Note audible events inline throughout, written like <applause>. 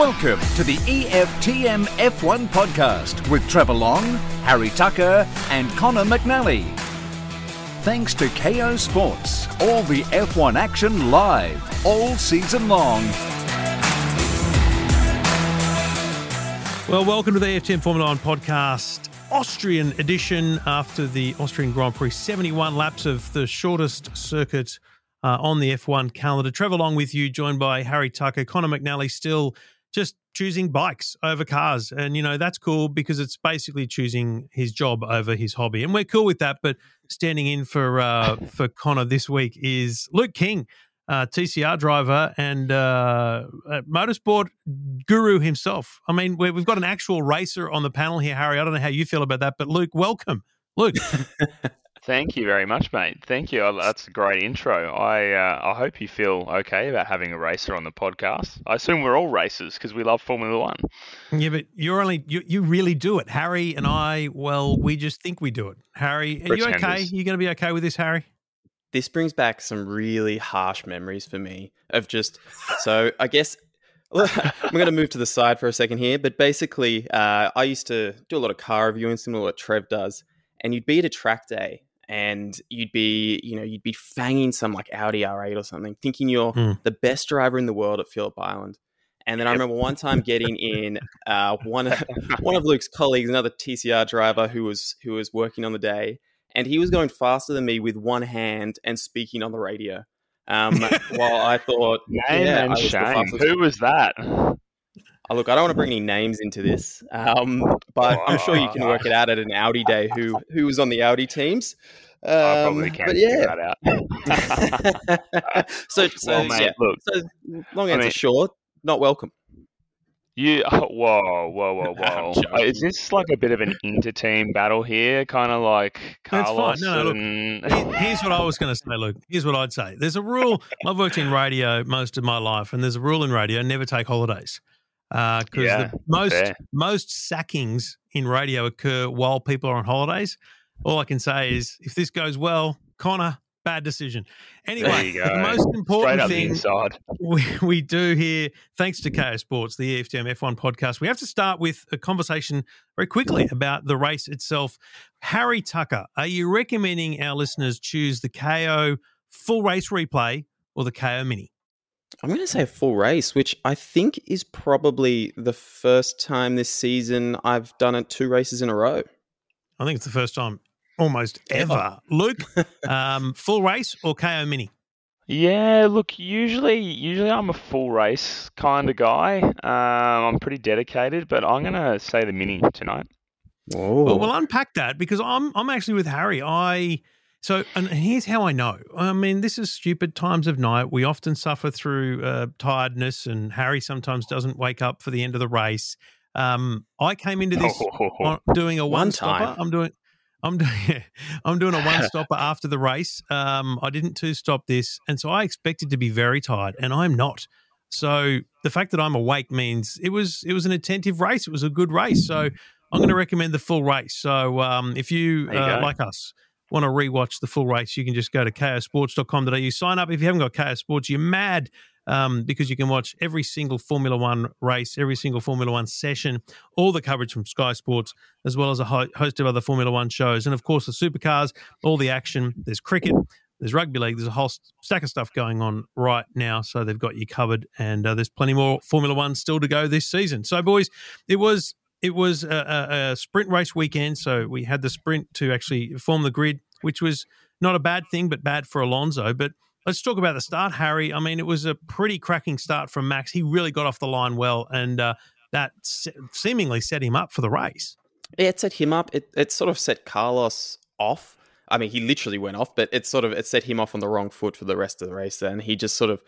Welcome to the EFTM F1 podcast with Trevor Long, Harry Tucker, and Connor McNally. Thanks to Kayo Sports, all the F1 action live all season long. Well, welcome to the EFTM Formula One podcast, Austrian edition after the Austrian Grand Prix. 71 laps of the shortest circuit uh, on the F1 calendar. Trevor Long with you, joined by Harry Tucker, Connor McNally, still just choosing bikes over cars. And, you know, that's cool because it's basically choosing his job over his hobby. And we're cool with that. But standing in for, uh, <laughs> for Connor this week is Luke King. Uh, TCR driver and uh, motorsport guru himself. I mean, we've got an actual racer on the panel here, Harry. I don't know how you feel about that, but Luke, welcome. Luke, <laughs> Thank you very much, mate. Thank you. Uh, That's a great intro. I uh, I hope you feel okay about having a racer on the podcast. I assume we're all racers because we love Formula One. yeah, but you're only you, you really do it. Harry and I, well, we just think we do it. Harry, are you okay? Pretenders. You going to be okay with this, Harry? this brings back some really harsh memories for me of just so i guess i'm going to move to the side for a second here but basically uh, i used to do a lot of car reviewing similar to what trev does and you'd be at a track day and you'd be you know you'd be fanging some like audi r8 or something thinking you're Hmm. the best driver in the world at phillip island and then I remember one time getting in uh, one of, <laughs> one of Luke's colleagues, another TCR driver who was who was working on the day, and he was going faster than me with one hand and speaking on the radio. Um, while I thought, <laughs> Name yeah, and was shame. Who was that? Oh, look, I don't want to bring any names into this, um, but I'm sure you can work it out at an Audi day who who was on the Audi teams. Um, I probably can't but figure yeah, that out. <laughs> so so well, mate, yeah, look, so long I answer mean- short, not welcome. you. Oh, <laughs> whoa, whoa, whoa, <laughs> I'm whoa! Is this like a bit of an inter-team battle here? Kind of like That's fine. Carlos No, no, look, Here's what I was going to say, Luke. Here's what I'd say. There's a rule. I've worked in radio most of my life, and there's a rule in radio: never take holidays. Uh, because Yeah, the most fair. most sackings in radio occur while people are on holidays. All I can say is, if this goes well, Connor, bad decision. Anyway, the most important thing we, we do here, thanks to Kayo Sports, the EFTM F1 podcast. We have to start with a conversation very quickly about the race itself. Harry Tucker, are you recommending our listeners choose the Kayo full race replay or the Kayo mini? I'm going to say a full race, which I think is probably the first time this season I've done it two races in a row. I think it's the first time almost ever. Ever. Luke, <laughs> um, full race or Kayo mini? Yeah, look, usually usually I'm a full race kind of guy. Um, I'm pretty dedicated, but I'm gonna say the mini tonight. Whoa. Well, we'll unpack that because I'm I'm actually with Harry. I so and here's how I know. I mean, this is stupid times of night. We often suffer through uh, tiredness, and Harry sometimes doesn't wake up for the end of the race. Um, I came into this <laughs> on, doing a One one stopper. I'm doing. I'm doing. <laughs> I'm doing a one stopper <laughs> after the race. Um, I didn't two stop this, and so I expected to be very tired, and I'm not. So the fact that I'm awake means it was it was an attentive race. It was a good race. So I'm going to recommend the full race. So um, if you, There you uh, like us want to rewatch the full race, you can just go to kayosports.com.au. Sign up if you haven't got Kayo Sports. You're mad um, because you can watch every single Formula One race, every single Formula One session, all the coverage from Sky Sports, as well as a ho- host of other Formula One shows, and of course the supercars, all the action. There's cricket. There's rugby league. There's a whole stack of stuff going on right now, so they've got you covered. And uh, there's plenty more Formula One still to go this season. So, boys, it was it was a, a sprint race weekend. So we had the sprint to actually form the grid, which was not a bad thing, but bad for Alonso. But let's talk about the start, Harry. I mean, it was a pretty cracking start from Max. He really got off the line well, and uh, that se- seemingly set him up for the race. Yeah, it set him up. It it sort of set Carlos off. I mean, he literally went off, but it sort of it set him off on the wrong foot for the rest of the race. Then he just sort of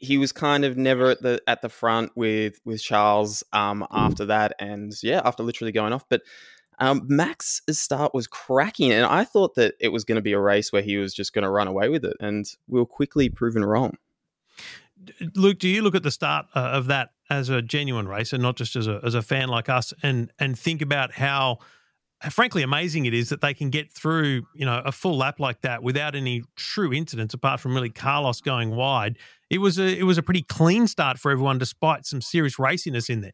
he, was kind of never at the at the front with with Charles um, after that, and yeah, after literally going off. But um, Max's start was cracking, and I thought that it was going to be a race where he was just going to run away with it, and we were quickly proven wrong. Luke, do you look at the start uh, of that as a genuine race and not just as a as a fan like us, and and think about how frankly amazing it is that they can get through, you know, a full lap like that without any true incidents apart from really Carlos going wide. It was a it was a pretty clean start for everyone despite some serious raciness in there.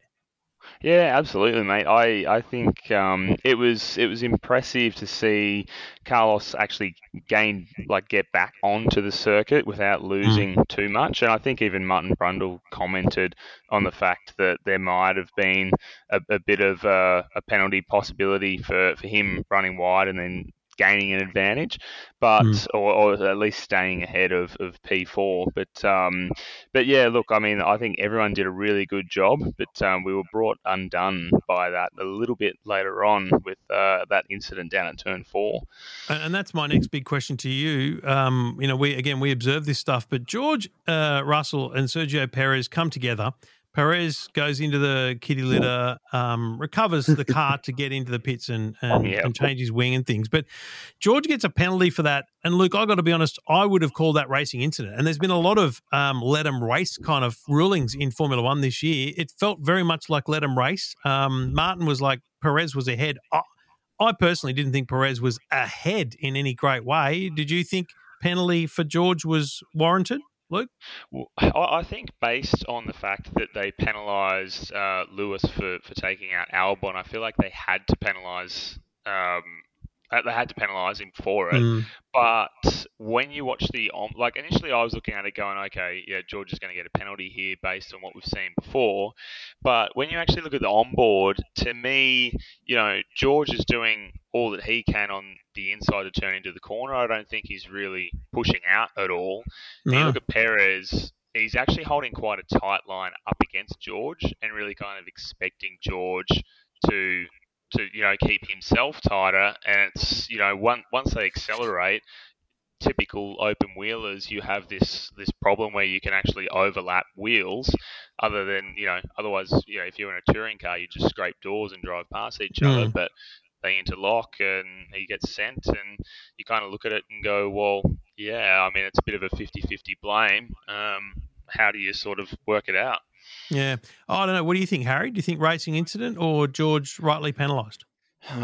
Yeah, absolutely, mate. I I think um, it was it was impressive to see Carlos actually gain like get back onto the circuit without hmm. losing mm. too much. And I think even Martin Brundle commented on the fact that there might have been a, a bit of a, a penalty possibility for, for him running wide and then gaining an advantage, but mm. or, or, at least staying ahead of, of P4. But um, but yeah, look, I mean, I think everyone did a really good job, but um, we were brought undone by that a little bit later on with uh, that incident down at turn four. And that's my next big question to you. Um, you know, we again we observe this stuff, but George uh, Russell and Sergio Perez come together Perez goes into the kitty litter, um, recovers the <laughs> car to get into the pits and and, yeah. and, change his wing and things. But George gets a penalty for that. And Luke, I got to be honest, I would have called that racing incident. And there's been a lot of um, let him race kind of rulings in Formula One this year. It felt very much like let him race. Um, Martin was like Perez was ahead. I, I personally didn't think Perez was ahead in any great way. Did you think penalty for George was warranted? Luke? Well, <laughs> I think based on the fact that they penalised uh, Lewis for, for taking out Albon, I feel like they had to penalise um, they had to penalise him for it. Mm. But when you watch the like initially, I was looking at it going, okay, yeah, George is going to get a penalty here based on what we've seen before. But when you actually look at the onboard, to me, you know, George is doing all that he can on the inside to turn into the corner. I don't think he's really pushing out at all. No. You look at Perez, he's actually holding quite a tight line up against George and really kind of expecting George to to you know keep himself tighter. And it's you know one, once they accelerate, typical open wheelers, you have this this problem where you can actually overlap wheels. Other than you know, otherwise you know if you're in a touring car, you just scrape doors and drive past each mm. other. But they interlock and he gets sent, and you kind of look at it and go, well, yeah, I mean it's a bit of a 50-50 blame. Um, how do you sort of work it out? Yeah. Oh, I don't know. What do you think, Harry? Do you think racing incident or George rightly penalised?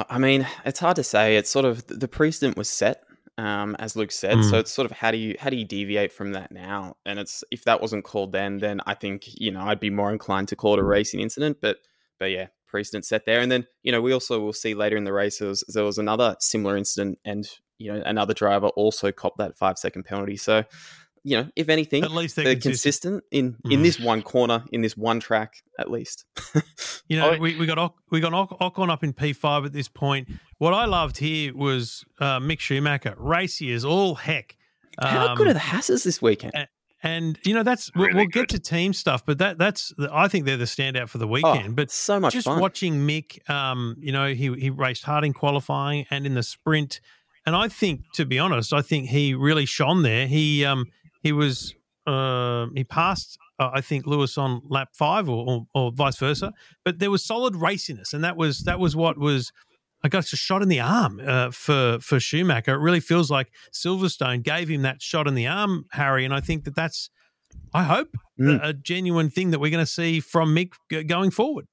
I mean, it's hard to say. It's sort of the precedent was set, um, as Luke said. Mm. So it's sort of how do you how do you deviate from that now? And it's if that wasn't called then, then I think you know I'd be more inclined to call it a racing incident. But but yeah, precedent set there. And then you know we also will see later in the race there was, there was another similar incident, and you know another driver also copped that five second penalty. So you know, if anything, at least they're, they're consistent. consistent, in in mm. this one corner, in this one track, at least. <laughs> you know, we, we got we got Ocon up in P five at this point. What I loved here was uh, Mick Schumacher, racy as all heck. How um, good are the Hasses this weekend? And, and you know that's really we'll, get to team stuff, but that that's I think they're the standout for the oh, weekend. Oh, but so much just fun. watching Mick, um, you know, he he raced hard in qualifying and in the sprint, and I think, to be honest, I think he really shone there. He um he was uh, he passed uh, I think Lewis on lap five or, or, or, vice versa, but there was solid raciness, and that was that was what was. I guess a shot in the arm uh, for for Schumacher. It really feels like Silverstone gave him that shot in the arm, Harry, and I think that that's, I hope, mm. a, a, genuine thing that we're going to see from Mick going forward.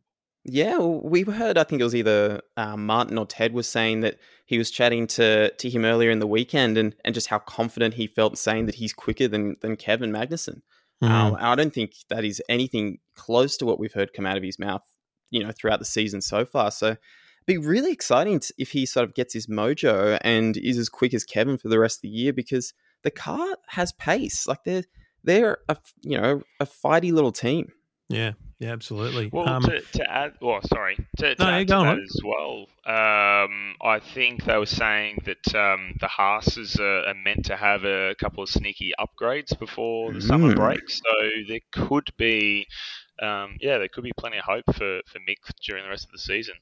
Yeah, well, we heard. I think it was either um, Martin or Ted was saying that he was chatting to to him earlier in the weekend, and and just how confident he felt, saying that he's quicker than than Kevin Magnussen. Mm. Um, I don't think that is anything close to what we've heard come out of his mouth, you know, throughout the season so far. So, it'd be really exciting to, if he sort of gets his mojo and is as quick as Kevin for the rest of the year, because the car has pace. Like they're they're a you know a fighty little team. Yeah, yeah, absolutely. Well, um, to, to add, well, sorry, to, to no, add to that on. as well, um, I think they were saying that um, the Haas's are, are, meant to have a couple of sneaky upgrades before the mm. summer break, so there could be, um, yeah, there could be plenty of hope for, for Mick during the rest of the season.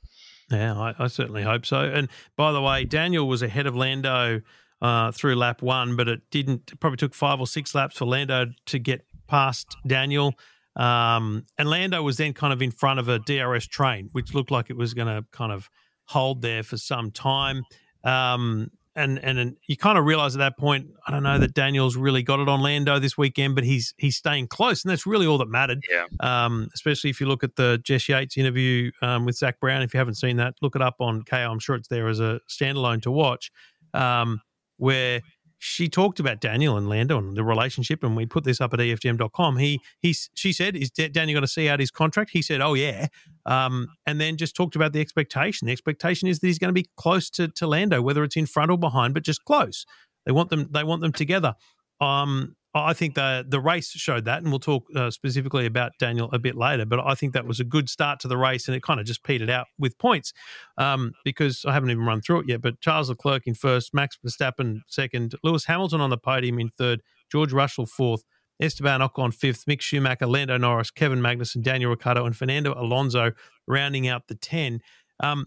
Yeah, I, I certainly hope so. And by the way, Daniel was ahead of Lando uh, through lap one, but it didn't. It probably took five or six laps for Lando to get past Daniel. Um, and Lando was then kind of in front of a DRS train, which looked like it was going to kind of hold there for some time. Um, and and, and you kind of realize at that point, I don't know that Daniel's really got it on Lando this weekend, but he's he's staying close, and that's really all that mattered. Yeah. Um, especially if you look at the Jess Yates interview um, with Zak Brown. If you haven't seen that, look it up on Kayo. I'm sure it's there as a standalone to watch, um, where she talked about Daniel and Lando and the relationship, and we put this up at EFTM.com. He he she said, "Is Daniel going to see out his contract?" He said, "Oh yeah," um, and then just talked about the expectation. The expectation is that he's going to be close to, to Lando, whether it's in front or behind, but just close. They want them. They want them together. Um, I think the the race showed that, and we'll talk uh, specifically about Daniel a bit later. But I think that was a good start to the race, and it kind of just petered out with points um, because I haven't even run through it yet. But Charles Leclerc in first, Max Verstappen second, Lewis Hamilton on the podium in third, George Russell fourth, Esteban Ocon fifth, Mick Schumacher, Lando Norris, Kevin Magnussen, Daniel Ricciardo, and Fernando Alonso rounding out the ten. Um,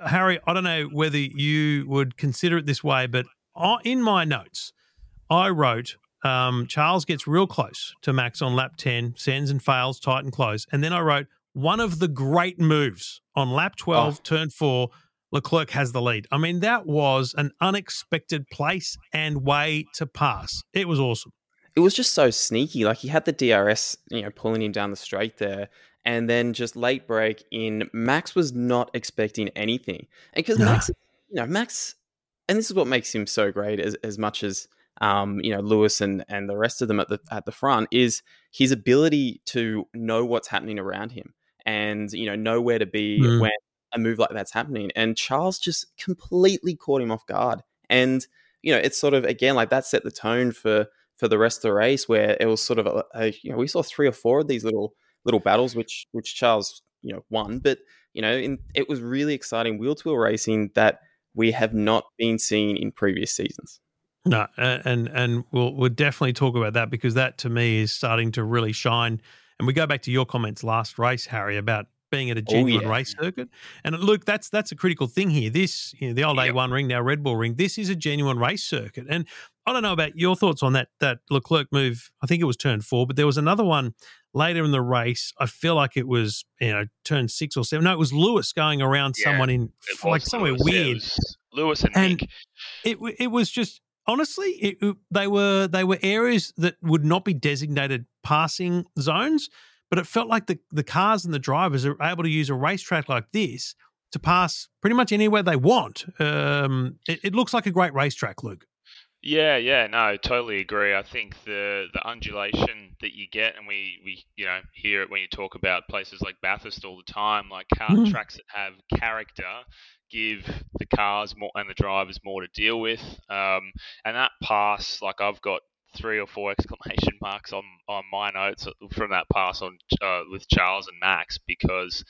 Harry, I don't know whether you would consider it this way, but in my notes, I wrote um, Charles gets real close to Max on lap 10, sends and fails, tight and close. And then I wrote, one of the great moves on lap 12, oh. turn four, Leclerc has the lead. I mean, that was an unexpected place and way to pass. It was awesome. It was just so sneaky. Like he had the DRS, you know, pulling him down the straight there. And then just late break in, Max was not expecting anything. And because no. Max, you know, Max, and this is what makes him so great as, as much as um, you know Lewis and and the rest of them at the at the front is his ability to know what's happening around him and you know know where to be mm. when a move like that's happening. And Charles just completely caught him off guard. And you know it's sort of again like that set the tone for for the rest of the race where it was sort of a, a you know we saw three or four of these little little battles which which Charles you know won, but you know in, it was really exciting wheel to wheel racing that we have not been seen in previous seasons. No, and and we'll we'll definitely talk about that because that to me is starting to really shine. And we go back to your comments last race, Harry, about being at a oh, genuine oh, yeah. race circuit. And look, that's that's a critical thing here. This, you know, the old yep. A1 ring, now Red Bull ring. This is a genuine race circuit. And I don't know about your thoughts on that that Leclerc move. I think it was turn four, but there was another one later in the race. I feel like it was you know turn six or seven. No, it was Lewis going around yeah, someone in like somewhere Lewis. weird. Lewis and, and Nick. It it was just honestly, it, they were they were areas that would not be designated passing zones, but it felt like the the cars and the drivers are able to use a racetrack like this to pass pretty much anywhere they want. Um, it, it looks like a great racetrack, Luke. Yeah, yeah, no, totally agree. I think the the undulation that you get, and we we you know hear it when you talk about places like Bathurst all the time, like car mm. tracks that have character give the cars more and the drivers more to deal with. Um, and that pass, like I've got three or four <laughs> exclamation marks on, on my notes from that pass on uh, with Charles and Max because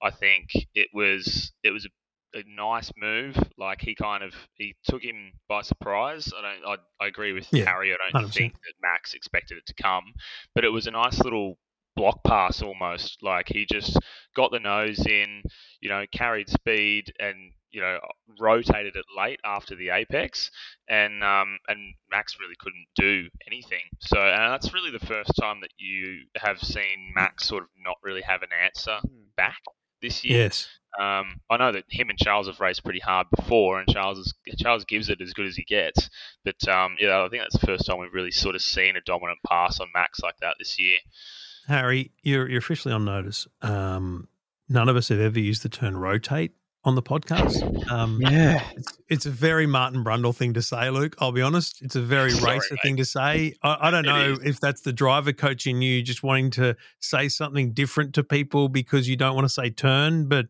I think it was it was a, a, nice move. Like he kind of he took him by surprise. I don't I, I agree with yeah, Harry. I don't 100%. think that Max expected it to come, but it was a nice little block pass almost. Like he just got the nose in, you know, carried speed and you know rotated it late after the apex, and um, and Max really couldn't do anything. So and that's really the first time that you have seen Max sort of not really have an answer hmm. back this year. Yes. Um, I know that him and Charles have raced pretty hard before, and Charles is, Charles gives it as good as he gets. But um, yeah, I think that's the first time we've really sort of seen a dominant pass on Max like that this year. Harry, you're you're officially on notice. Um, none of us have ever used the term rotate on the podcast. Um, yeah, it's, it's, a very Martin Brundle thing to say, Luke. I'll be honest; it's a very Sorry, racer mate. thing to say. I, I don't know if that's the driver coaching you, just wanting to say something different to people because you don't want to say turn, but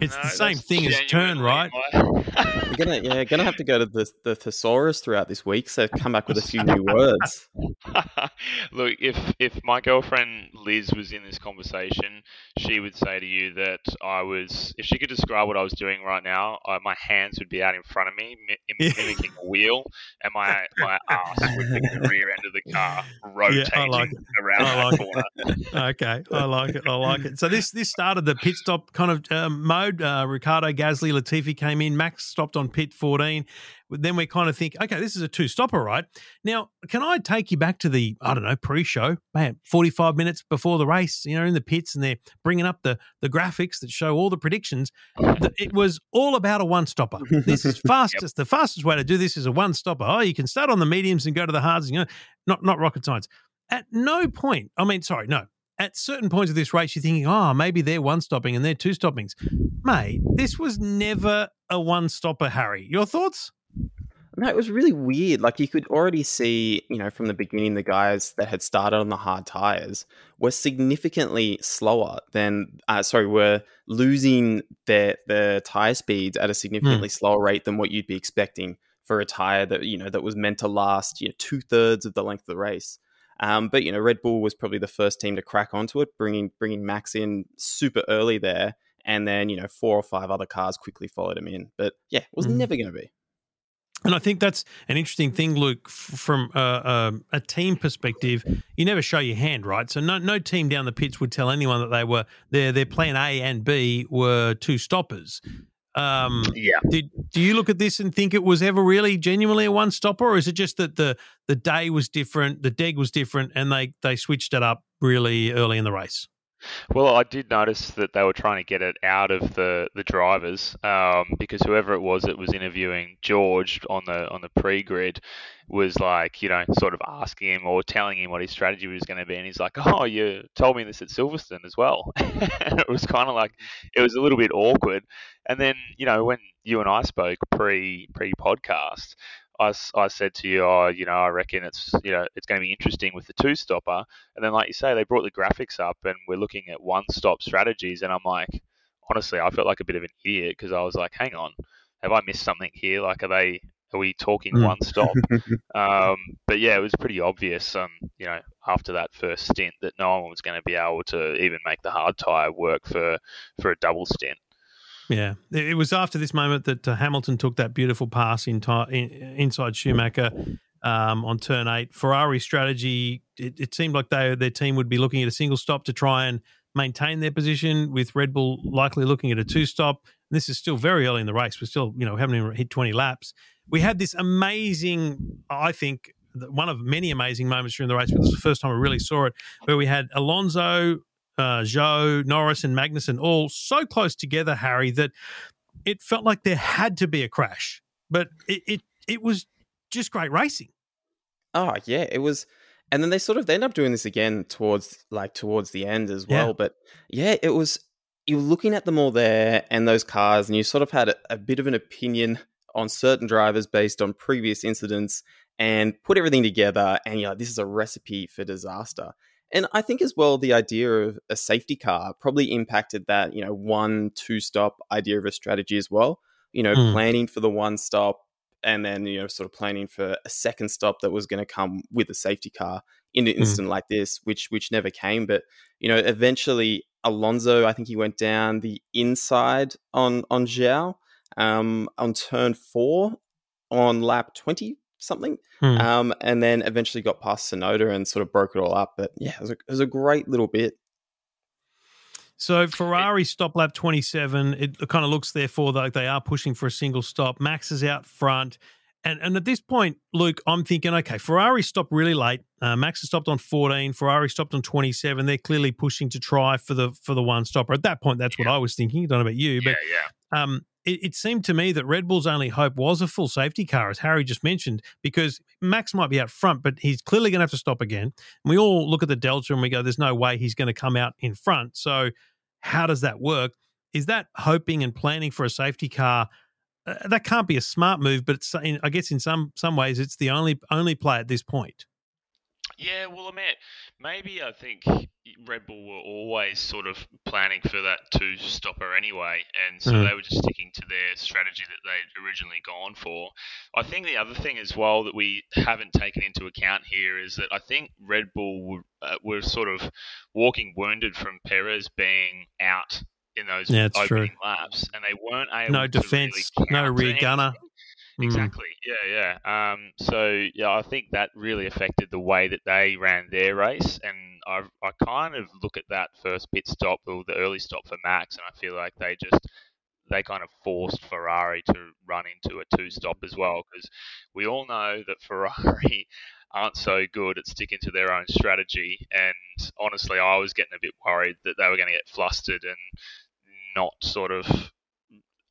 it's no, the same thing as turn, right? You're gonna yeah, gonna have to go to the the thesaurus throughout this week, so come back with a few new words. <laughs> Look, if if my girlfriend Liz was in this conversation, she would say to you that I was. If she could describe what I was doing right now, I, my hands would be out in front of me, <laughs> mimicking a wheel, and my my ass would be the <laughs> rear end of the car, rotating yeah, like around I like corner. okay, I like it. I like it. So this this started the pit stop kind of um, mode Uh, Ricciardo, Gasly, Latifi came in. Max stopped on pit 14. Then we kind of think, okay, this is a two stopper, right? Now, can I take you back to the, I don't know, pre show, man, 45 minutes before the race, you know, in the pits and they're bringing up the, the graphics that show all the predictions. It was all about a one stopper. This is <laughs> fastest. yep. The fastest way to do this is a one stopper. Oh, you can start on the mediums and go to the hards. You know, not, not rocket science. At no point, I mean, sorry, no, at certain points of this race, you're thinking, oh, maybe they're one stopping and they're two stoppings. Mate, this was never a one stopper, Harry. Your thoughts? No, it was really weird. Like you could already see, you know, from the beginning, the guys that had started on the hard tires were significantly slower than, uh, sorry, were losing their their tire speeds at a significantly mm. slower rate than what you'd be expecting for a tire that you know that was meant to last, you know, two thirds of the length of the race. Um, but you know, Red Bull was probably the first team to crack onto it, bringing bringing Max in super early there, and then you know four or five other cars quickly followed him in. But yeah, it was mm. never going to be. And I think that's an interesting thing, Luke, from a, team perspective. You never show your hand, right? So no, no team down the pits would tell anyone that they were their their plan A and B were two stoppers. Um, yeah. Did do you look at this and think it was ever really genuinely a one stopper, or is it just that the the day was different, the deg was different, and they they switched it up really early in the race? Well, I did notice that they were trying to get it out of the the drivers um, because whoever it was that was interviewing George on the on the pre grid was like, you know, sort of asking him or telling him what his strategy was going to be, and he's like, "Oh, you told me this at Silverstone as well." <laughs> and it was kind of like it was a little bit awkward. And then, you know, when you and I spoke pre pre podcast, I, I said to you, oh, you know, I reckon it's you know it's going to be interesting with the two stopper, and then like you say, they brought the graphics up, and we're looking at one stop strategies, and I'm like, honestly, I felt like a bit of an idiot because I was like, hang on, have I missed something here? Like, are they are we talking mm. one stop? <laughs> um, but yeah, it was pretty obvious, um, you know, after that first stint that no one was going to be able to even make the hard tire work for for a double stint. Yeah, it was after this moment that uh, Hamilton took that beautiful pass in, in, inside Schumacher um, on turn eight. Ferrari strategy, it, it, seemed like they their team would be looking at a single stop to try and maintain their position, with Red Bull likely looking at a two stop. This is still very early in the race. We're still, you know, haven't even hit 20 laps. We had this amazing, I think, one of many amazing moments during the race. But this was the first time I really saw it, where we had Alonso, uh, Zhou, Norris, and Magnussen all so close together, Harry, that it felt like there had to be a crash. But it it, it was just great racing. Oh yeah, it was. And then they sort of they end up doing this again towards like towards the end as well. Yeah. But yeah, it was you were looking at them all there and those cars, and you sort of had a, a bit of an opinion on certain drivers based on previous incidents and put everything together and you're like, this is a recipe for disaster. And I think as well, the idea of a safety car probably impacted that, you know, one, two stop idea of a strategy as well. You know, mm. planning for the one stop and then, you know, sort of planning for a second stop that was going to come with a safety car in an mm. instant like this, which which never came. But, you know, eventually Alonso, I think he went down the inside on on Zhou um, on turn four on lap 20 something. Hmm. Um, and then eventually got past Tsunoda and sort of broke it all up. But yeah, it was a, it was a great little bit. So Ferrari stop lap 27. It kind of looks therefore like they are pushing for a single stop. Max is out front. And, and at this point, Luke, I'm thinking, okay, Ferrari stopped really late. Uh, Max has stopped on 14. Ferrari stopped on 27. They're clearly pushing to try for the for the one stopper. At that point, that's yeah. what I was thinking. I don't know about you, but yeah, yeah. Um, it, it, seemed to me that Red Bull's only hope was a full safety car, as Harry just mentioned, because Max might be out front, but he's clearly going to have to stop again. And we all look at the Delta and we go, there's no way he's going to come out in front. So, how does that work? Is that hoping and planning for a safety car? Uh, that can't be a smart move, but it's, I guess in some some ways it's the only only play at this point. Yeah, well, I mean, maybe I think Red Bull were always sort of planning for that two stopper anyway, and so mm. they were just sticking to their strategy that they'd originally gone for. I think the other thing as well that we haven't taken into account here is that I think Red Bull were, uh, were sort of walking wounded from Perez being out in those yeah, opening true. laps, and they weren't able. No defense, really no rear <laughs> gunner. Mm. Exactly. Yeah, yeah. Um, so yeah, I think that really affected the way that they ran their race, and I, I kind of look at that first pit stop or the early stop for Max, and I feel like they just they kind of forced Ferrari to run into a two stop as well because we all know that <laughs> Ferrari aren't so good at sticking to their own strategy. And honestly, I was getting a bit worried that they were going to get flustered and not sort of.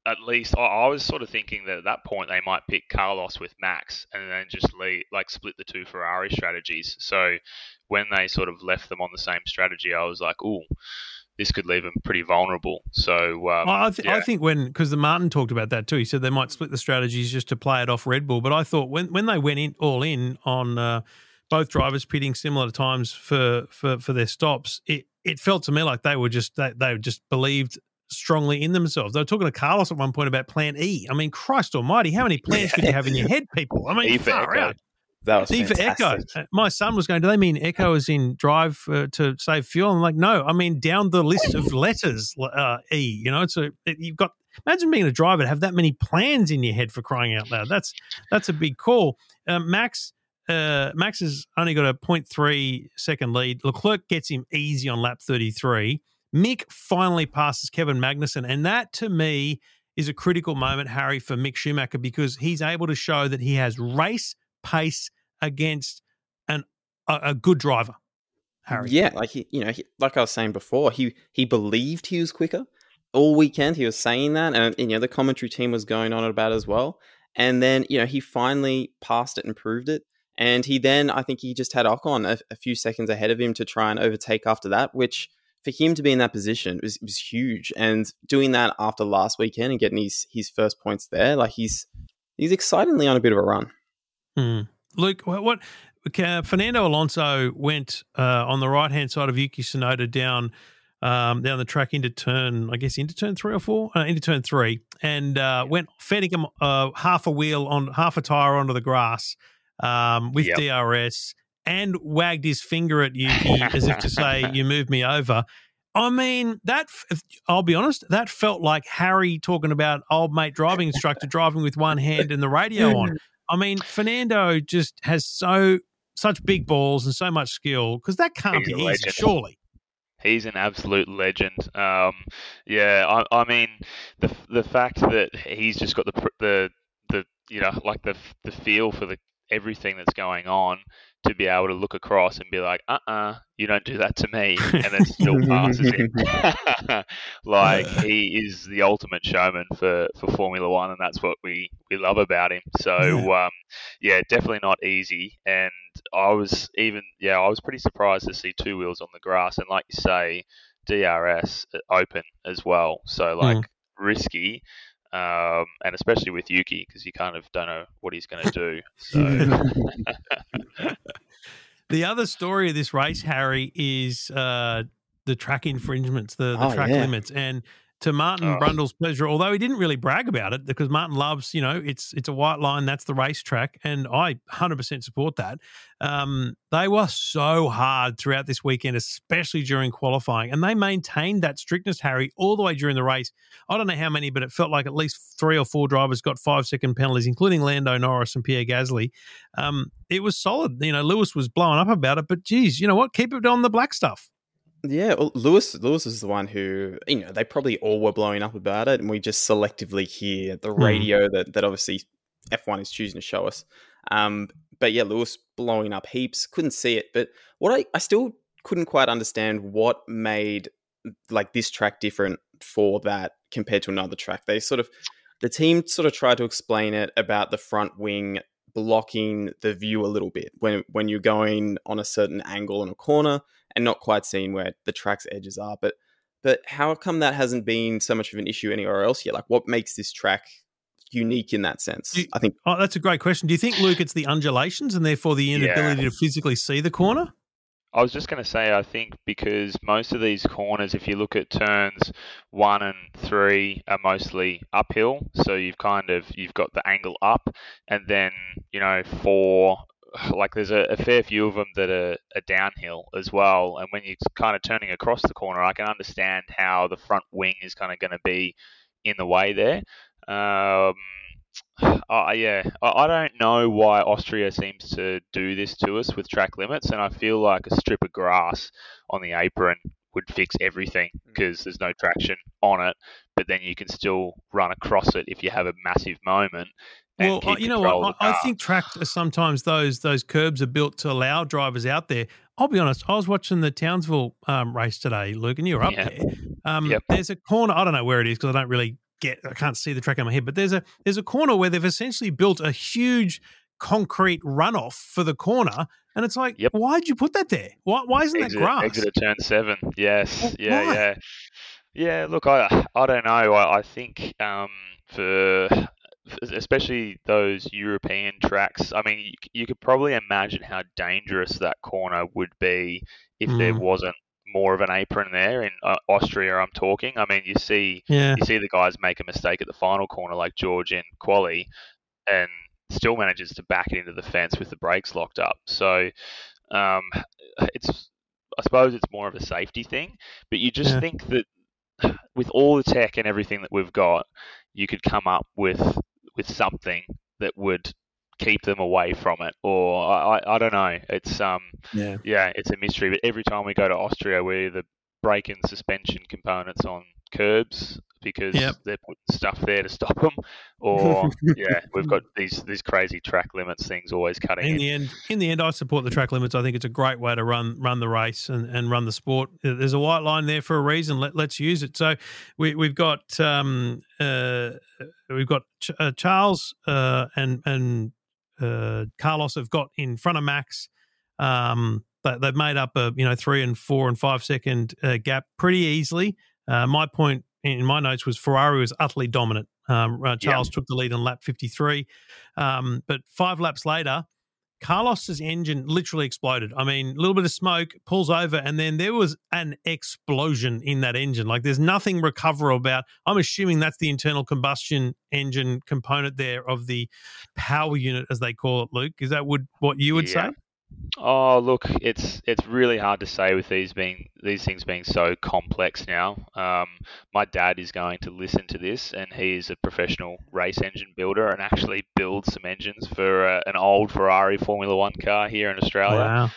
At least I was sort of thinking that at that point they might pick Carlos with Max and then just leave, like split the two Ferrari strategies. So when they sort of left them on the same strategy, I was like, "Ooh, this could leave them pretty vulnerable. So um, I, th- yeah. I, think when because the Martin talked about that too. He said they might split the strategies just to play it off Red Bull. But I thought when when they went in all in on uh, both drivers pitting similar times for for for their stops, it it felt to me like they were just they, they just believed strongly in themselves. They were talking to Carlos at one point about Plan E. I mean, Christ Almighty, how many plans could you have in your head, people? I mean, <laughs> far out. That was D for Echo. Uh, my son was going, do they mean Echo is in drive uh, to save fuel? I'm like, no, I mean down the list of letters, uh, E. You know, so you've got, imagine being a driver to have that many plans in your head for crying out loud. That's that's a big call. Uh, Max, uh, Max has only got a 0.3 second lead. Leclerc gets him easy on lap 33. Mick finally passes Kevin Magnussen. And that to me is a critical moment, Harry, for Mick Schumacher because he's able to show that he has race pace against an a, a good driver. Harry. Yeah, like he, you know, he, like I was saying before, he he believed he was quicker all weekend. He was saying that, and you know, the commentary team was going on about it as well. And then you know, he finally passed it and proved it. And he then, I think, he just had Ocon a, a few seconds ahead of him to try and overtake after that, which for him to be in that position was, was huge. And doing that after last weekend and getting his his first points there, like he's he's excitingly on a bit of a run. Hmm. Luke, what, Fernando Alonso went uh, on the right hand side of Yuki Tsunoda down um, down the track into turn, I guess into turn three or four, uh, into turn three, and uh, went fending him uh, half a wheel on half a tire onto the grass um, with yep. DRS and wagged his finger at Yuki as if to say, <laughs> "You moved me over." I mean, that I'll be honest, that felt like Harry talking about old mate driving instructor driving with one hand and the radio on. <laughs> I mean, Fernando just has so such big balls and so much skill because that can't He's be easy, surely. He's an absolute legend. Um, yeah, I, I, mean, the the fact that he's just got the the the you know like the the feel for the everything that's going on to be able to look across and be like, uh uh-uh, uh you don't do that to me, and then <laughs> still passes him. <laughs> <laughs> like he is the ultimate showman for, for Formula One, and that's what we, we love about him. So yeah. Um, yeah, definitely not easy. And I was even yeah, I was pretty surprised to see two wheels on the grass, and like you say, DRS uh, open as well. So like mm. risky. Um, and especially with Yuki because you kind of don't know what he's going to do. So <laughs> the other story of this race, Harry, is uh, the track infringements, the, the oh, track yeah. limits, and to Martin oh. Brundle's pleasure, although he didn't really brag about it because Martin loves, you know, it's it's a white line, that's the racetrack, and I 100% support that. Um, they were so hard throughout this weekend, especially during qualifying, and they maintained that strictness, Harry, all the way during the race. I don't know how many, but it felt like at least three or four drivers got five second penalties, including Lando Norris and Pierre Gasly. Um, it was solid. You know, Lewis was blowing up about it, but geez, you know what? Keep it on the black stuff. Yeah, well, Lewis Lewis is the one who you know they probably all were blowing up about it, and we just selectively hear the hmm. radio mm. that that obviously F one is choosing to show us. Um, but yeah, Lewis blowing up heaps. Couldn't see it, but what I I still couldn't quite understand what made like this track different for that compared to another track. They sort of the team sort of tried to explain it about the front wing blocking the view a little bit when when you're going on a certain angle in a corner and not quite seeing where the track's edges are. But but how come that hasn't been so much of an issue anywhere else yet? Like, what makes this track unique in that sense? You, I think. Oh, that's a great question. Do you think, Luke, it's the undulations and therefore the inability yeah. to physically see the corner? I was just going to say, I think because most of these corners, if you look at turns one and three, are mostly uphill. So you've kind of you've got the angle up, and then you know four like there's a, a, fair few of them that are, are, downhill as well. And when you're kind of turning across the corner, I can understand how the front wing is kind of going to be in the way there. Um, uh, yeah, I, I don't know why Austria seems to do this to us with track limits, and I feel like a strip of grass on the apron would fix everything because mm. there's no traction on it. but then you can still run across it if you have a massive moment. Well, you know what? I, I, think tracks sometimes those those curbs are built to allow drivers out there. I'll be honest. I was watching the Townsville um, race today, Luke, and you're up yeah. there. Um, yep. There's a corner. I don't know where it is because I don't really get. I can't see the track in my head. But there's a there's a corner where they've essentially built a huge concrete runoff for the corner, and it's like, yep. why'd you put that there? Why why isn't exit, that grass? Exit at turn seven. Yes. Well, yeah. Why? Yeah. Yeah. Look, I I don't know. I, I think um, for especially those European tracks. I mean, you, you, could probably imagine how dangerous that corner would be if mm. there wasn't more of an apron there in uh, Austria. I'm talking. I mean, you see, yeah. you see the guys make a mistake at the final corner, like George in Quali, and still manages to back it into the fence with the brakes locked up. So, um, it's I suppose it's more of a safety thing, but you just yeah. think that with all the tech and everything that we've got, you could come up with with something that would keep them away from it or I, I, don't know it's um yeah. yeah it's a mystery but every time we go to Austria we either brake and suspension components on curbs because yep. they're putting stuff there to stop them, or <laughs> yeah, we've got these these crazy track limits things always cutting. In, in, the end, in the end, I support the track limits. I think it's a great way to run run the race and, and run the sport. There's a white line there for a reason. Let, let's use it. So we we've got um uh we've got Ch- uh, Charles uh and and uh Carlos have got in front of Max. Um, they've made up a you know three and four and five second uh, gap pretty easily. Uh, my point in my notes was Ferrari was utterly dominant. Um, uh, Charles yeah. took the lead on lap 53. Um, but five laps later, Carlos's engine literally exploded. I mean, a little bit of smoke pulls over, and then there was an explosion in that engine. Like, there's nothing recoverable about. I'm assuming that's the internal combustion engine component there of the power unit, as they call it. Luke, is that would what you would yeah. say? Oh, look, it's it's really hard to say with these being these things being so complex now. Um, my dad is going to listen to this, and he is a professional race engine builder and actually builds some engines for uh, an old Ferrari Formula One car here in Australia.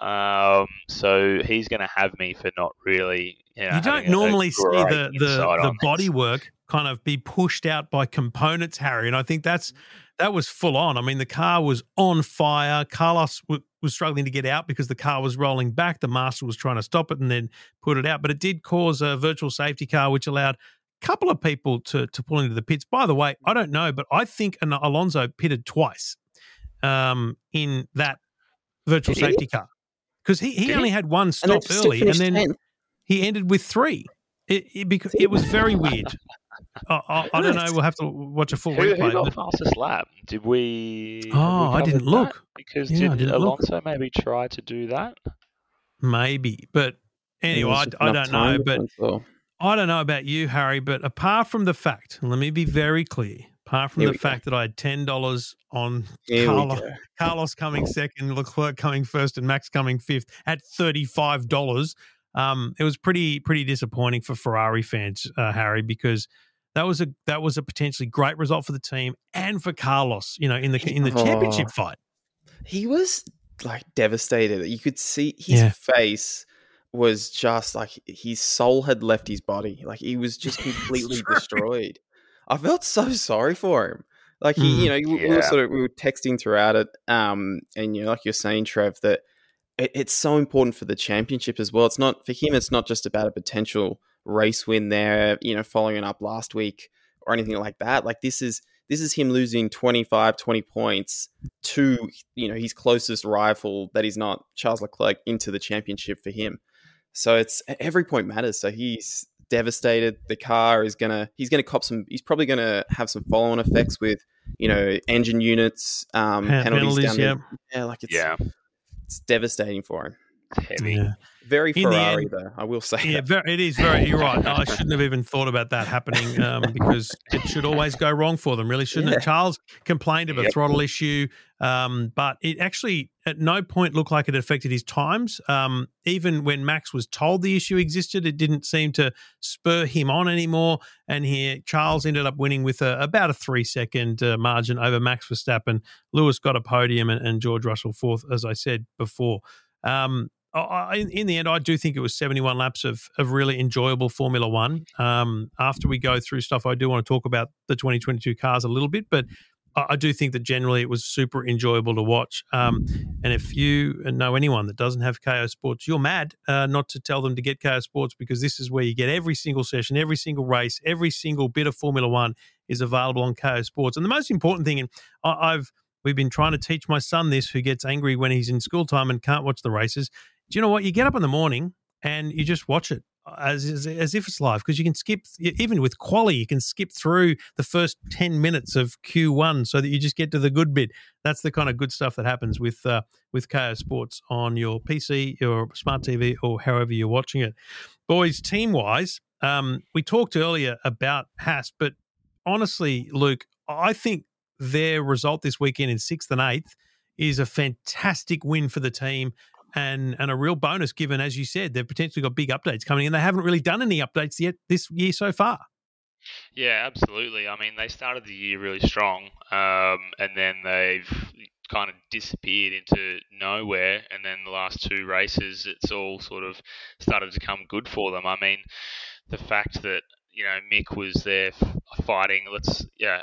Wow. Um, so he's going to have me for not really. You, know, you don't normally see the the, the body work kind of be pushed out by components, Harry, and I think that's that was full on. I mean, the car was on fire. Carlos w- was struggling to get out because the car was rolling back. The master was trying to stop it and then put it out, but it did cause a virtual safety car, which allowed a couple of people to to pull into the pits. By the way, I don't know, but I think an Alonso pitted twice um, in that virtual did safety he? car because he, he only had one stop and early, and then 10. he ended with three. It, it, because it was very weird. I, I, I, don't know. We'll have to watch a full who, replay. Who got fastest lap? Did we? Oh, we I didn't look because yeah, did Alonso look. maybe try to do that? Maybe, but anyway, I, I, don't know. But I don't know about you, Harry. But apart from the fact, let me be very clear. Apart from Here the fact go. that I had ten dollars on Carlos, Carlos coming second, Leclerc coming first, and Max coming fifth at thirty-five dollars. Um, it was pretty pretty disappointing for Ferrari fans, uh, Harry, because that was a that was a potentially great result for the team and for Carlos. You know, in the in the oh, championship fight, he was like devastated. You could see his yeah. face was just like his soul had left his body. Like he was just <laughs> completely destroyed. I felt so sorry for him. Like he, mm, you know, yeah. we were sort of we were texting throughout it, um, and you know, like you're saying, Trev, that it, it's so important for the championship as well. It's not for him. It's not just about a potential race win there, you know, following up last week or anything like that. Like this is this is him losing 25, 20 points to, you know, his closest rival that is not Charles Leclerc into the championship for him. So it's every point matters. So he's devastated. The car is gonna he's gonna cop some he's probably gonna have some follow on effects with, you know, engine units, um, penalties, <laughs> penalties down yeah. yeah, like it's yeah. it's devastating for him. Heavy. Yeah. Very Ferrari, end, though. I will say. Yeah, very, it is very. You're right. I shouldn't have even thought about that happening um, <laughs> because it should always go wrong for them, really, shouldn't yeah. it? Charles complained of a yep. throttle issue, um, but it actually at no point looked like it affected his times. Um, even when Max was told the issue existed, it didn't seem to spur him on anymore. And here, Charles ended up winning with a, about a three second uh, margin over Max Verstappen. Lewis got a podium, and, and George Russell fourth, as I said before. Um, I, in, the end, I do think it was 71 laps of, of really enjoyable Formula One. Um, after we go through stuff, I do want to talk about the 2022 cars a little bit, but I, I do think that generally it was super enjoyable to watch. Um, and if you know anyone that doesn't have Kayo Sports, you're mad uh, not to tell them to get Kayo Sports because this is where you get every single session, every single race, every single bit of Formula One is available on Kayo Sports. And the most important thing, and I, I've we've been trying to teach my son this, who gets angry when he's in school time and can't watch the races. Do you know what? You get up in the morning and you just watch it as as, as if it's live because you can skip even with quali you can skip through the first 10 minutes of Q1 so that you just get to the good bit. That's the kind of good stuff that happens with uh, with Kayo Sports on your PC your smart TV or however you're watching it. Boys team wise um, we talked earlier about Haas but honestly Luke I think their result this weekend in 6th and 8th is a fantastic win for the team and and a real bonus given, as you said, they've potentially got big updates coming, and they haven't really done any updates yet this year so far. Yeah, absolutely. I mean, they started the year really strong, um, and then they've kind of disappeared into nowhere. And then the last two races, it's all sort of started to come good for them. I mean, the fact that you know Mick was there fighting, let's yeah,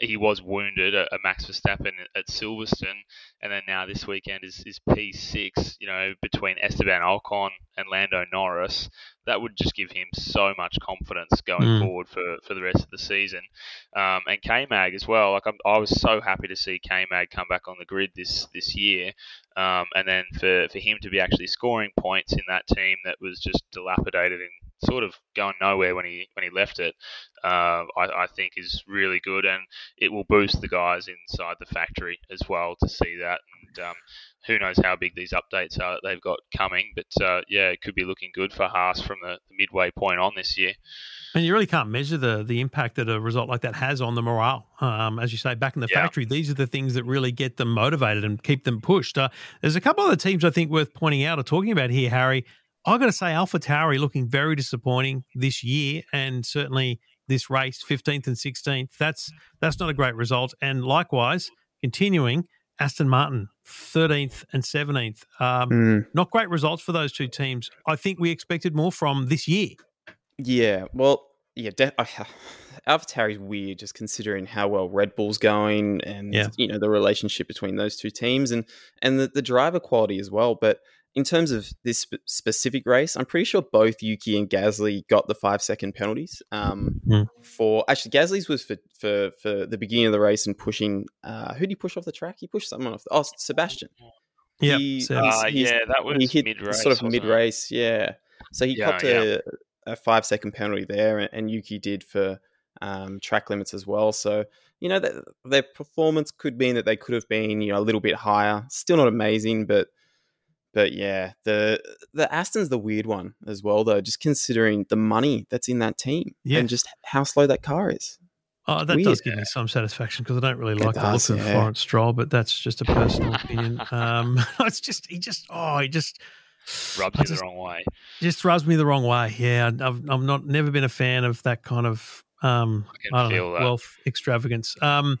he was wounded at, Max Verstappen at Silverstone, and then now this weekend is, is P6, you know, between Esteban Ocon and Lando Norris. That would just give him so much confidence going mm. forward for, for the rest of the season. Um, and K Mag as well. Like I'm, i was so happy to see K Mag come back on the grid this this year, um, and then for, for him to be actually scoring points in that team that was just dilapidated and sort of going nowhere when he when he left it, uh, I, I, think is really good, and it will boost the guys inside the factory as well to see that. And um, who knows how big these updates are that they've got coming, but uh, yeah, it could be looking good for Haas from the, the midway point on this year. And you really can't measure the the impact that a result like that has on the morale. Um, as you say, back in the yeah. factory, these are the things that really get them motivated and keep them pushed. Uh, there's a couple of the teams I think worth pointing out or talking about here, Harry. I got to say, Alpha Tauri looking very disappointing this year, and certainly this race, 15th and 16th. That's that's not a great result. And likewise, continuing, Aston Martin, 13th and 17th. Um, mm. Not great results for those two teams. I think we expected more from this year. Yeah, well, yeah, de- <sighs> Alpha is weird, just considering how well Red Bull's going and yeah. you know the relationship between those two teams and and the, the driver quality as well. But in terms of this sp- specific race, I'm pretty sure both Yuki and Gasly got the five second penalties. Um, mm. For actually, Gasly's was for, for for the beginning of the race and pushing. Uh, who did he push off the track? He pushed someone off. The, oh, Sebastian. Yeah, uh, yeah, that was he hit mid-race, sort of mid race. Yeah, so he yeah, copped yeah. a, a, five second penalty there, and, and Yuki did for um, track limits as well. So you know that their performance could mean that they could have been you know a little bit higher. Still not amazing, but but yeah, the the Aston's the weird one as well, though. Just considering the money that's in that team yeah. and just how slow that car is. Oh, that weird. does give me some satisfaction because I don't really like does, the look yeah. of Lawrence Stroll, but that's just a personal opinion. Um, <laughs> it's just he just oh he just rubs you just, the wrong way. Just rubs me the wrong way. Yeah, I've I've not never been a fan of that kind of um I, I don't know, wealth extravagance. Um,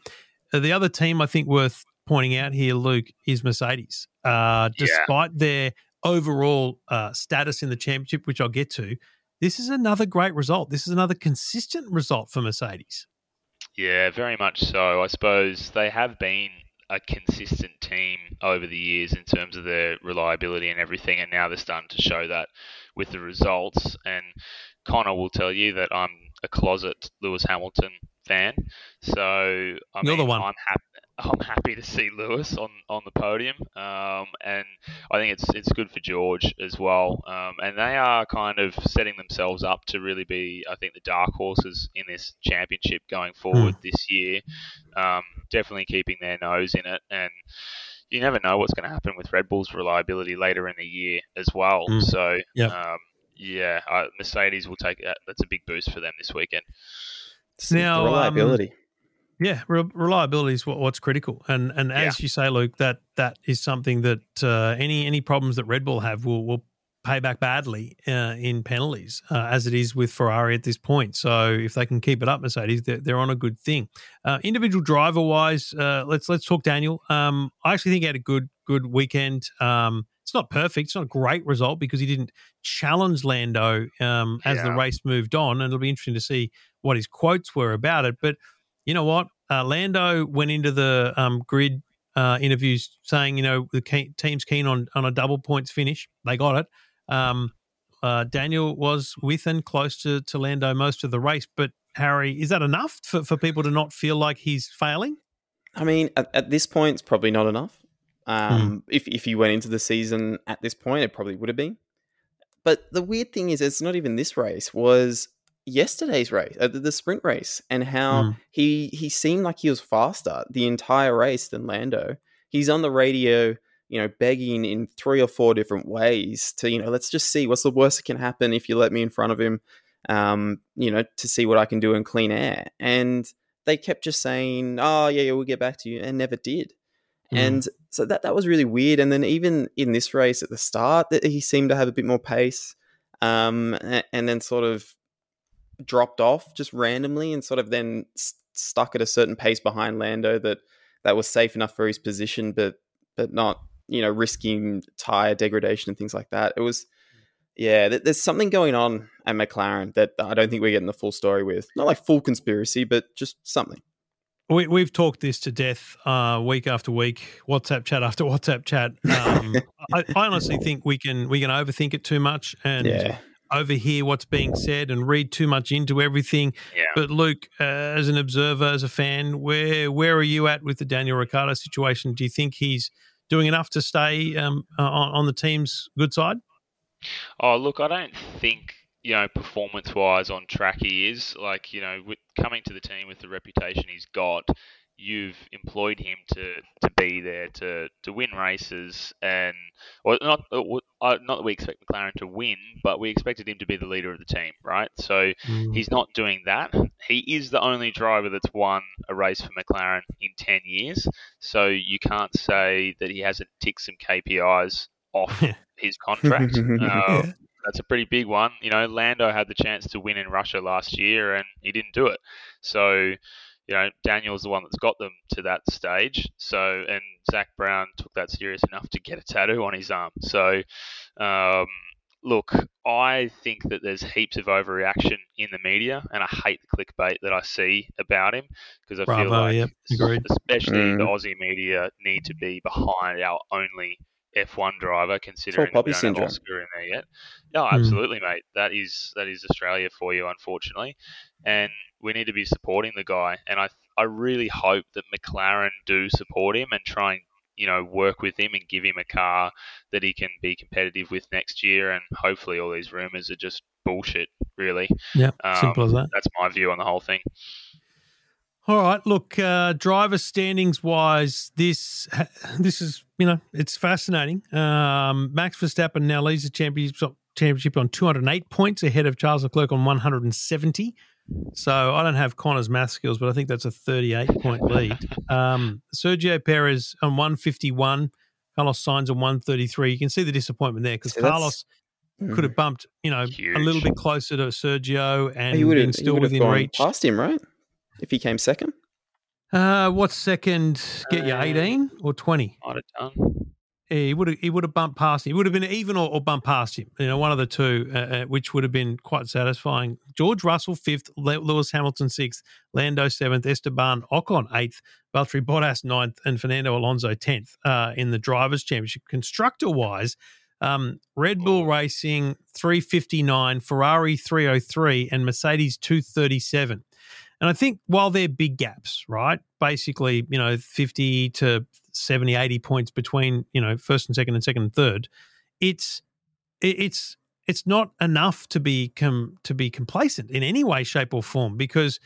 the other team I think worth pointing out here, Luke, is Mercedes. Uh, despite yeah. their overall uh, status in the championship, which I'll get to, this is another great result. This is another consistent result for Mercedes. Yeah, very much so. I suppose they have been a consistent team over the years in terms of their reliability and everything, and now they're starting to show that with the results. And Connor will tell you that I'm a closet Lewis Hamilton fan, so I You're mean, the one. I'm happy. I'm happy to see Lewis on, on the podium, um, and I think it's it's good for George as well. Um, and they are kind of setting themselves up to really be, I think, the dark horses in this championship going forward mm. this year. Um, definitely keeping their nose in it, and you never know what's going to happen with Red Bull's reliability later in the year as well. Mm. So, yep. Um, yeah, uh, Mercedes will take that. That's a big boost for them this weekend. Now, reliability. Yeah, re- reliability is what, what's critical, and and as yeah. you say, Luke, that that is something that uh, any any problems that Red Bull have will will pay back badly uh, in penalties, uh, as it is with Ferrari at this point. So if they can keep it up, Mercedes, they're, they're on a good thing. Uh, individual driver wise, uh, let's let's talk Daniel. Um, I actually think he had a good good weekend. Um, it's not perfect. It's not a great result because he didn't challenge Lando um, as yeah. the race moved on, and it'll be interesting to see what his quotes were about it. But you know what? Uh, Lando went into the um, grid uh, interviews saying, you know, the key, team's keen on on a double points finish. They got it. Um, uh, Daniel was with and close to, to Lando most of the race, but Harry, is that enough for, for people to not feel like he's failing? I mean, at, at this point, it's probably not enough. Um, mm. If if you went into the season at this point, it probably would have been. But the weird thing is, it's not even this race. Was yesterday's race, uh, the sprint race, and how mm. he he seemed like he was faster the entire race than Lando. He's on the radio, you know, begging in three or four different ways to, you know, let's just see what's the worst that can happen if you let me in front of him, um, you know, to see what I can do in clean air. And they kept just saying, "Oh yeah, yeah we'll get back to you," and never did. Mm. And so that that was really weird. And then even in this race at the start, that he seemed to have a bit more pace, um, and then sort of dropped off just randomly, and sort of then st- stuck at a certain pace behind Lando that that was safe enough for his position, but but not you know risking tire degradation and things like that. It was yeah, there's something going on at McLaren that I don't think we're getting the full story with. Not like full conspiracy, but just something. We, we've talked this to death uh, week after week, WhatsApp chat after <laughs> WhatsApp chat. Um, I, I, honestly think we can we can overthink it too much and yeah. Overhear what's being said and read too much into everything. Yeah. But Luke, uh, as an observer, as a fan, where where are you at with the Daniel Ricciardo situation? Do you think he's doing enough to stay um, uh, on, on the team's good side? Oh, look, I don't think you know performance wise on track he is like you know with coming to the team with the reputation he's got you've employed him to, to be there to, to win races and well not uh, not that we expect McLaren to win but we expected him to be the leader of the team right so mm. he's not doing that he is the only driver that's won a race for McLaren in 10 years so you can't say that he hasn't ticked some KPIs off <laughs> his contract. <laughs> Uh, That's a pretty big one. You know, Lando had the chance to win in Russia last year and he didn't do it. So, you know, Daniel's the one that's got them to that stage. So, and Zak Brown took that serious enough to get a tattoo on his arm. So, um, look, I think that there's heaps of overreaction in the media, and I hate the clickbait that I see about him because I Bravo, feel like, especially mm. the Aussie media, need to be behind our only F1 driver, considering we don't syndrome. have Oscar in there yet. No, hmm. absolutely, mm. mate. That is that is Australia for you, unfortunately, and we need to be supporting the guy. And I I really hope that McLaren do support him and try and you know work with him and give him a car that he can be competitive with next year. And hopefully, all these rumors are just bullshit. Really, yeah, um, simple as that. That's my view on the whole thing. All right, look, uh, driver standings wise, this <laughs> this is you know it's fascinating. Um, Max Verstappen now leads the championship championship on 208 points ahead of Charles Leclerc on 170. So I don't have Connor's math skills, but I think that's a 38 point lead. Um, Sergio Perez on 151, Carlos Sainz on 133. You can see the disappointment there because Carlos hmm. could have bumped, you know, Huge. a little bit closer to Sergio and he been still within reach. Past him, right? if he came second? Uh, what's second? Get you uh, eighteen or twenty? Might have done. He would have he would have bumped past him. He would have been even or, or bumped past him. You know, one of the two, uh, uh, which would have been quite satisfying. George Russell fifth, Lewis Hamilton sixth, Lando seventh, Esteban Ocon eighth, Valtteri Bottas ninth, and Fernando Alonso tenth uh, in the drivers' championship. Constructor wise. Um, Red Bull Racing 359, Ferrari 303, and Mercedes 237. And I think while they're big gaps, right? Basically, you know, 50 to 70, 80 points between, you know, first and second and second and third, it's it's it's not enough to be com- to be complacent in any way, shape, or form because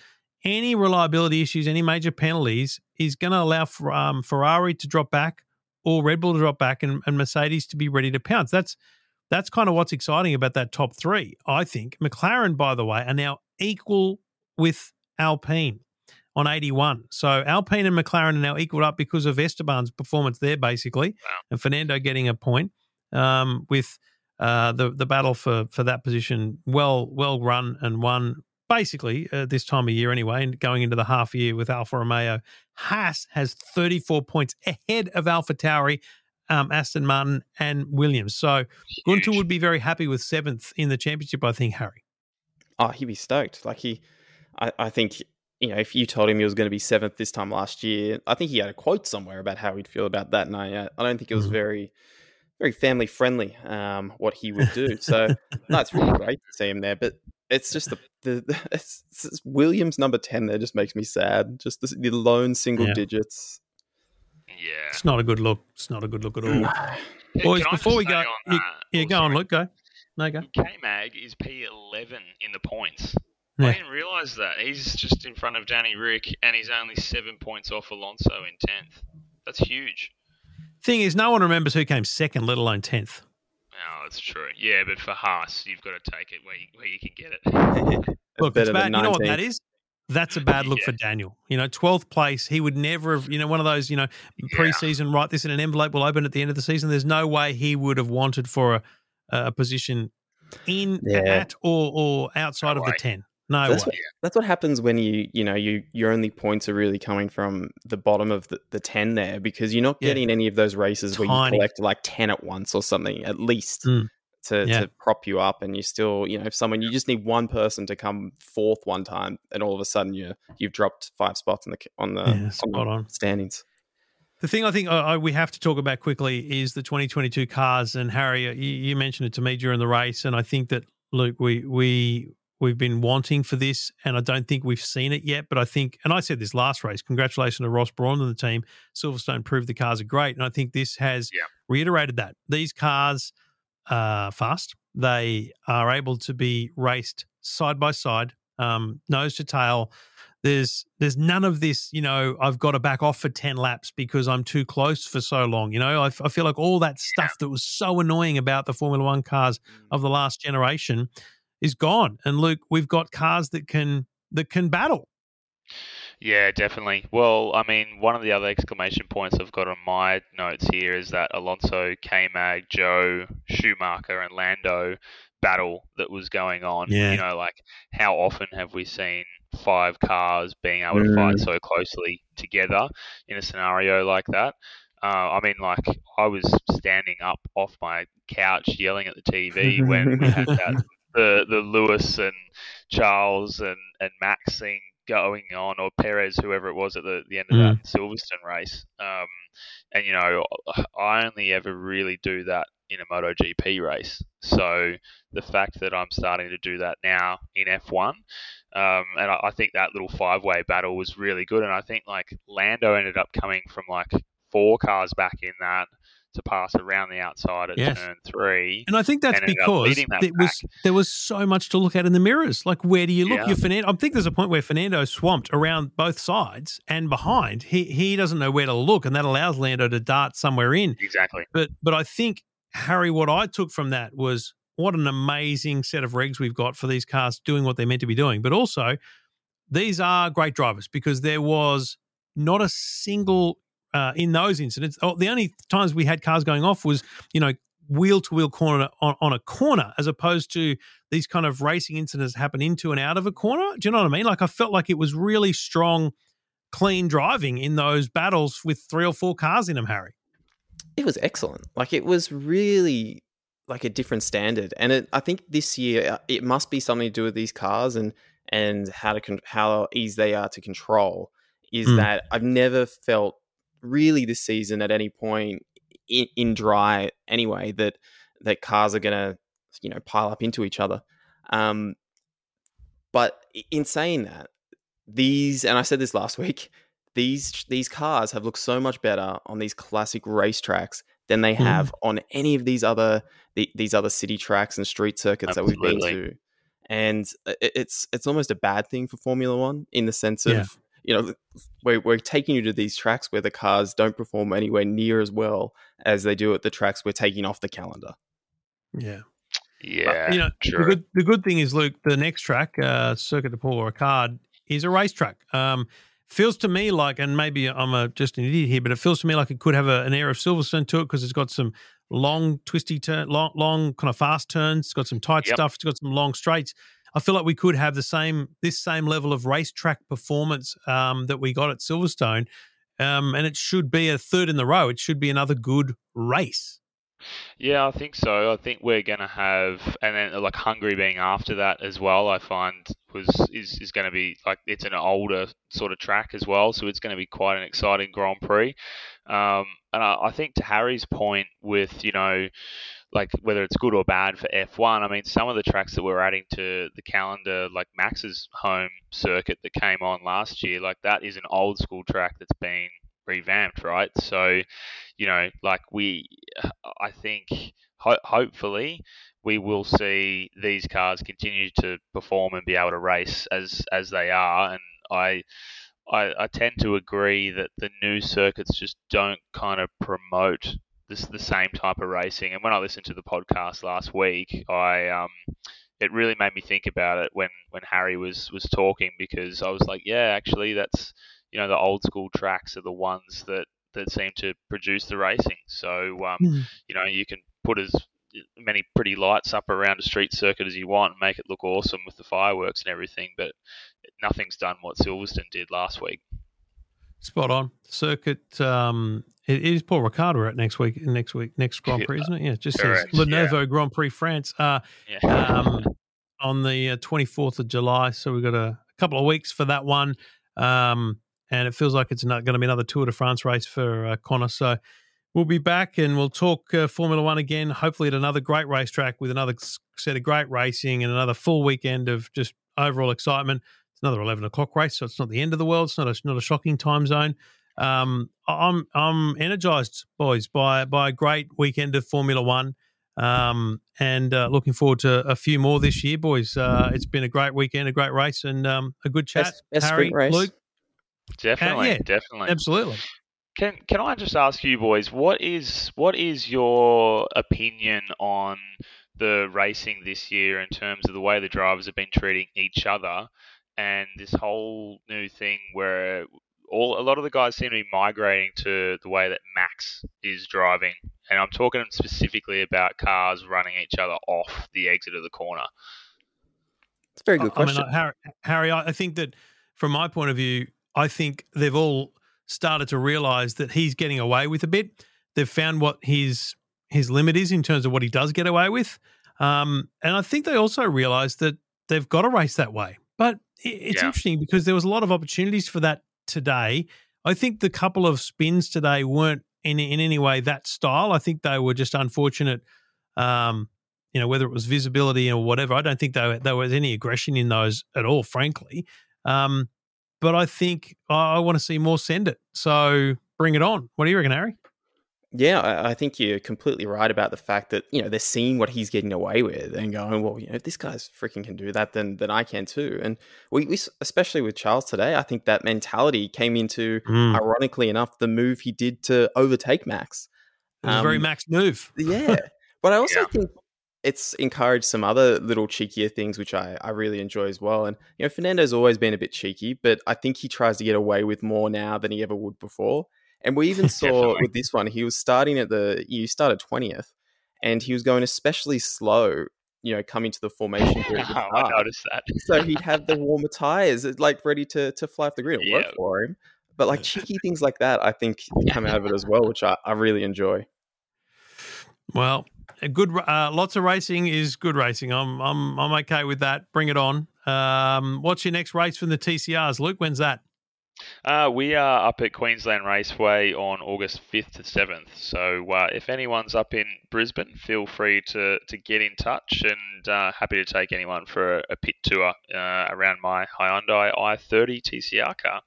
any reliability issues, any major penalties is going to allow for, um, Ferrari to drop back or Red Bull to drop back and, and Mercedes to be ready to pounce. That's that's kind of what's exciting about that top three. I think McLaren, by the way, are now equal with Alpine on 81. So Alpine and McLaren are now equaled up because of Esteban's performance there, basically, wow. and Fernando getting a point um, with uh, the the battle for for that position well well run and won basically uh, this time of year anyway, and going into the half year with Alfa Romeo. Haas has 34 points ahead of Alpha Tauri um, Aston Martin, and Williams. So Guenther would be very happy with seventh in the championship, I think, Harry. Oh, he'd be stoked. Like he, I, I think you know, if you told him he was going to be seventh this time last year, I think he had a quote somewhere about how he'd feel about that, and I, uh, I don't think it was mm. very, very family friendly. Um, what he would do. So no, it's really great to see him there. But it's just the the, the <laughs> it's, it's Williams number ten there just makes me sad. Just the, the lone single yeah. digits. Yeah, it's not a good look. It's not a good look at all. Boys, before we go, you, yeah, go on, Luke. Go. No, go. K Mag is P11 in the points. Yeah. I didn't realise that. He's just in front of Danny Rick, and he's only seven points off Alonso in 10th. That's huge. Thing is, no one remembers who came second, let alone 10th. Oh, that's true. Yeah, but for Haas, you've got to take it where you, where you can get it. <laughs> Look, it's bad. You know what that is? That's a bad look <laughs> yeah. for Daniel. You know, 12th place, he would never have, you know, one of those, you know, preseason, write this in an envelope, will open at the end of the season. There's no way he would have wanted for a, a position in, yeah. at, or, or outside no of way. the 10. No that's. What, that's what happens when you you know you your only points are really coming from the bottom of the, the ten there because you're not getting yeah. any of those races Tiny. where you collect like ten at once or something at least mm. to, yeah. to prop you up and you still you know if someone you just need one person to come fourth one time and all of a sudden you you've dropped five spots on the on the, yeah, on the on. standings. The thing I think uh, we have to talk about quickly is the 2022 cars. And Harry, you, you mentioned it to me during the race, and I think that Luke, we we we've been wanting for this, and I don't think we've seen it yet. But I think, and I said this last race, congratulations to Ross Brawn and the team. Silverstone proved the cars are great, and I think this has yeah. reiterated that these cars are fast. They are able to be raced side by side, um, nose to tail. There's there's none of this, you know. I've got to back off for ten laps because I'm too close for so long. You know, I, I feel like all that stuff yeah. that was so annoying about the Formula One cars mm. of the last generation is gone. And Luke, we've got cars that can that can battle. Yeah, definitely. Well, I mean, one of the other exclamation points I've got on my notes here is that Alonso, K Mag, Zhou, Schumacher, and Lando battle that was going on. Yeah. You know, like how often have we seen five cars being able to fight mm. so closely together in a scenario like that? Uh, I mean, like I was standing up off my couch yelling at the TV when we had that <laughs> <laughs> the the Lewis and Charles and and Max thing going on, or Perez, whoever it was at the, the end of mm. that Silverstone race. Um, and you know, I only ever really do that in a MotoGP race. So the fact that I'm starting to do that now in F1, um, and I, I think that little five way battle was really good. And I think like Lando ended up coming from like four cars back in that to pass around the outside at yes. turn three. And I think that's because that there was there was so much to look at in the mirrors. Like where do you look? Yeah. Your Fernando. I think there's a point where Fernando swamped around both sides and behind. He he doesn't know where to look, and that allows Lando to dart somewhere in. Exactly. But but I think Harry, what I took from that was what an amazing set of regs we've got for these cars doing what they're meant to be doing. But also, these are great drivers because there was not a single uh, in those incidents, oh, the only times we had cars going off was, you know, wheel to wheel corner on, on, a corner, as opposed to these kind of racing incidents happen into and out of a corner. Do you know what I mean? Like I felt like it was really strong, clean driving in those battles with three or four cars in them, Harry. It was excellent. Like it was really like a different standard, and it, I think this year uh, it must be something to do with these cars and and how to con- how easy they are to control. Is mm. that I've never felt really this season at any point in, in dry anyway that that cars are going to you know pile up into each other. Um, but in saying that, these and I said this last <laughs> week, these these cars have looked so much better on these classic racetracks than they have mm. on any of these other the, these other city tracks and street circuits Absolutely. that we've been to. And it's it's almost a bad thing for Formula One in the sense of yeah you know, we're, we're taking you to these tracks where the cars don't perform anywhere near as well as they do at the tracks we're taking off the calendar. Yeah. Yeah. But, you know, sure. the, good, the good thing is, Luke, the next track, uh, Circuit de Paul Ricard, is a racetrack. Um, feels to me like, and maybe I'm a, just an idiot here, but it feels to me like it could have a, an air of Silverstone to it because it's got some long, twisty turn, long, long kind of fast turns. It's got some tight yep. stuff. It's got some long straights. I feel like we could have the same this same level of racetrack performance um, that we got at Silverstone. um, and it should be a third in the row. It should be another good race. Yeah, I think so. I think we're going to have, and then like Hungary being after that as well. I find was is, is going to be like it's an older sort of track as well, so it's going to be quite an exciting Grand Prix. Um, and I, I think to Harry's point with you know like whether it's good or bad for F1. I mean, some of the tracks that we're adding to the calendar, like Max's home circuit that came on last year, like that is an old school track that's been revamped, right? So, you know, like we, I think ho- hopefully we will see these cars continue to perform and be able to race as as they are, and I. I, I tend to agree that the new circuits just don't kind of promote this the same type of racing. And when I listened to the podcast last week, I um, it really made me think about it when when Harry was was talking because I was like, yeah, actually, that's you know the old school tracks are the ones that that seem to produce the racing. So um, mm. you know you can put as many pretty lights up around a street circuit as you want and make it look awesome with the fireworks and everything, but nothing's done what Silverstone did last week. Spot on. Circuit um, it is Paul Ricard we're at next week, next week, next Grand Prix, isn't it? Yeah, just Correct, says Lenovo yeah. Grand Prix France uh, yeah. um, on the uh, 24th of July. So we've got a, a, couple of weeks for that one. Um, and it feels like it's not going to be another Tour de France race for uh, Connor. So we'll be back and we'll talk uh, Formula One again, hopefully at another great racetrack with another set of great racing and another full weekend of just overall excitement. It's another 11 o'clock race, so it's not the end of the world. It's not a, not a shocking time zone um, I'm I'm energized, boys, by by a great weekend of Formula One, um, and uh, looking forward to a few more this year, boys. Uh, it's been a great weekend, a great race, and um, a good chat. Best, best Harry, race. Luke, definitely, uh, yeah, definitely, absolutely. Can can I just ask you, boys, what is what is your opinion on the racing this year in terms of the way the drivers have been treating each other? and this whole new thing where all a lot of the guys seem to be migrating to the way that Max is driving, and I'm talking specifically about cars running each other off the exit of the corner. It's a very good question, I mean, Harry, Harry. I think that from my point of view, I think they've all started to realise that he's getting away with a bit. They've found what his his limit is in terms of what he does get away with, um, and I think they also realise that they've got to race that way. But it's yeah. interesting because there was a lot of opportunities for that today. I think the couple of spins today weren't in in any way that style. I think they were just unfortunate. Um, you know, whether it was visibility or whatever, I don't think there, there was any aggression in those at all, frankly. Um, but I think I, I want to see more send it. So bring it on. What do you reckon, Harry? Yeah, I, I, think you're completely right about the fact that you know they're seeing what he's getting away with and going, well, you know, if this guy's freaking can do that, then then I can too. And we, we especially with Charles today, I think that mentality came into, mm. ironically enough, the move he did to overtake Max. It was um, a very um, Max move. <laughs> yeah, but I also yeah. think it's encouraged some other little cheekier things, which I, I really enjoy as well. And you know, Fernando's always been a bit cheeky, but I think he tries to get away with more now than he ever would before. And we even <laughs> saw with this one, he was starting at the you started twentieth, and he was going especially slow. You know, coming to the formation <laughs> grid. oh, I noticed that. so he had the warmer tires, like ready to to fly off the grid. It yeah. worked for him. But like cheeky things like that, I think come out of it as well, which I, I really enjoy. Well, a good uh, lots of racing is good racing. I'm I'm I'm okay with that. Bring it on. Um, what's your next race from the TCRs, Luke? When's that? Uh, we are up at Queensland Raceway on August 5th to 7th. So uh, if anyone's up in Brisbane, feel free to, to get in touch and uh, happy to take anyone for a, a pit tour uh, around my Hyundai i30 TCR car.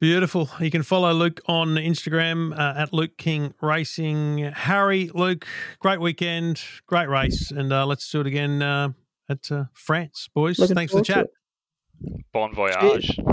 Beautiful. You can follow Luke on Instagram uh, at Luke King Racing. Harry, Luke, great weekend, great race, and uh, let's do it again at France, boys. Looking Thanks for the chat. Bon voyage. Cheers.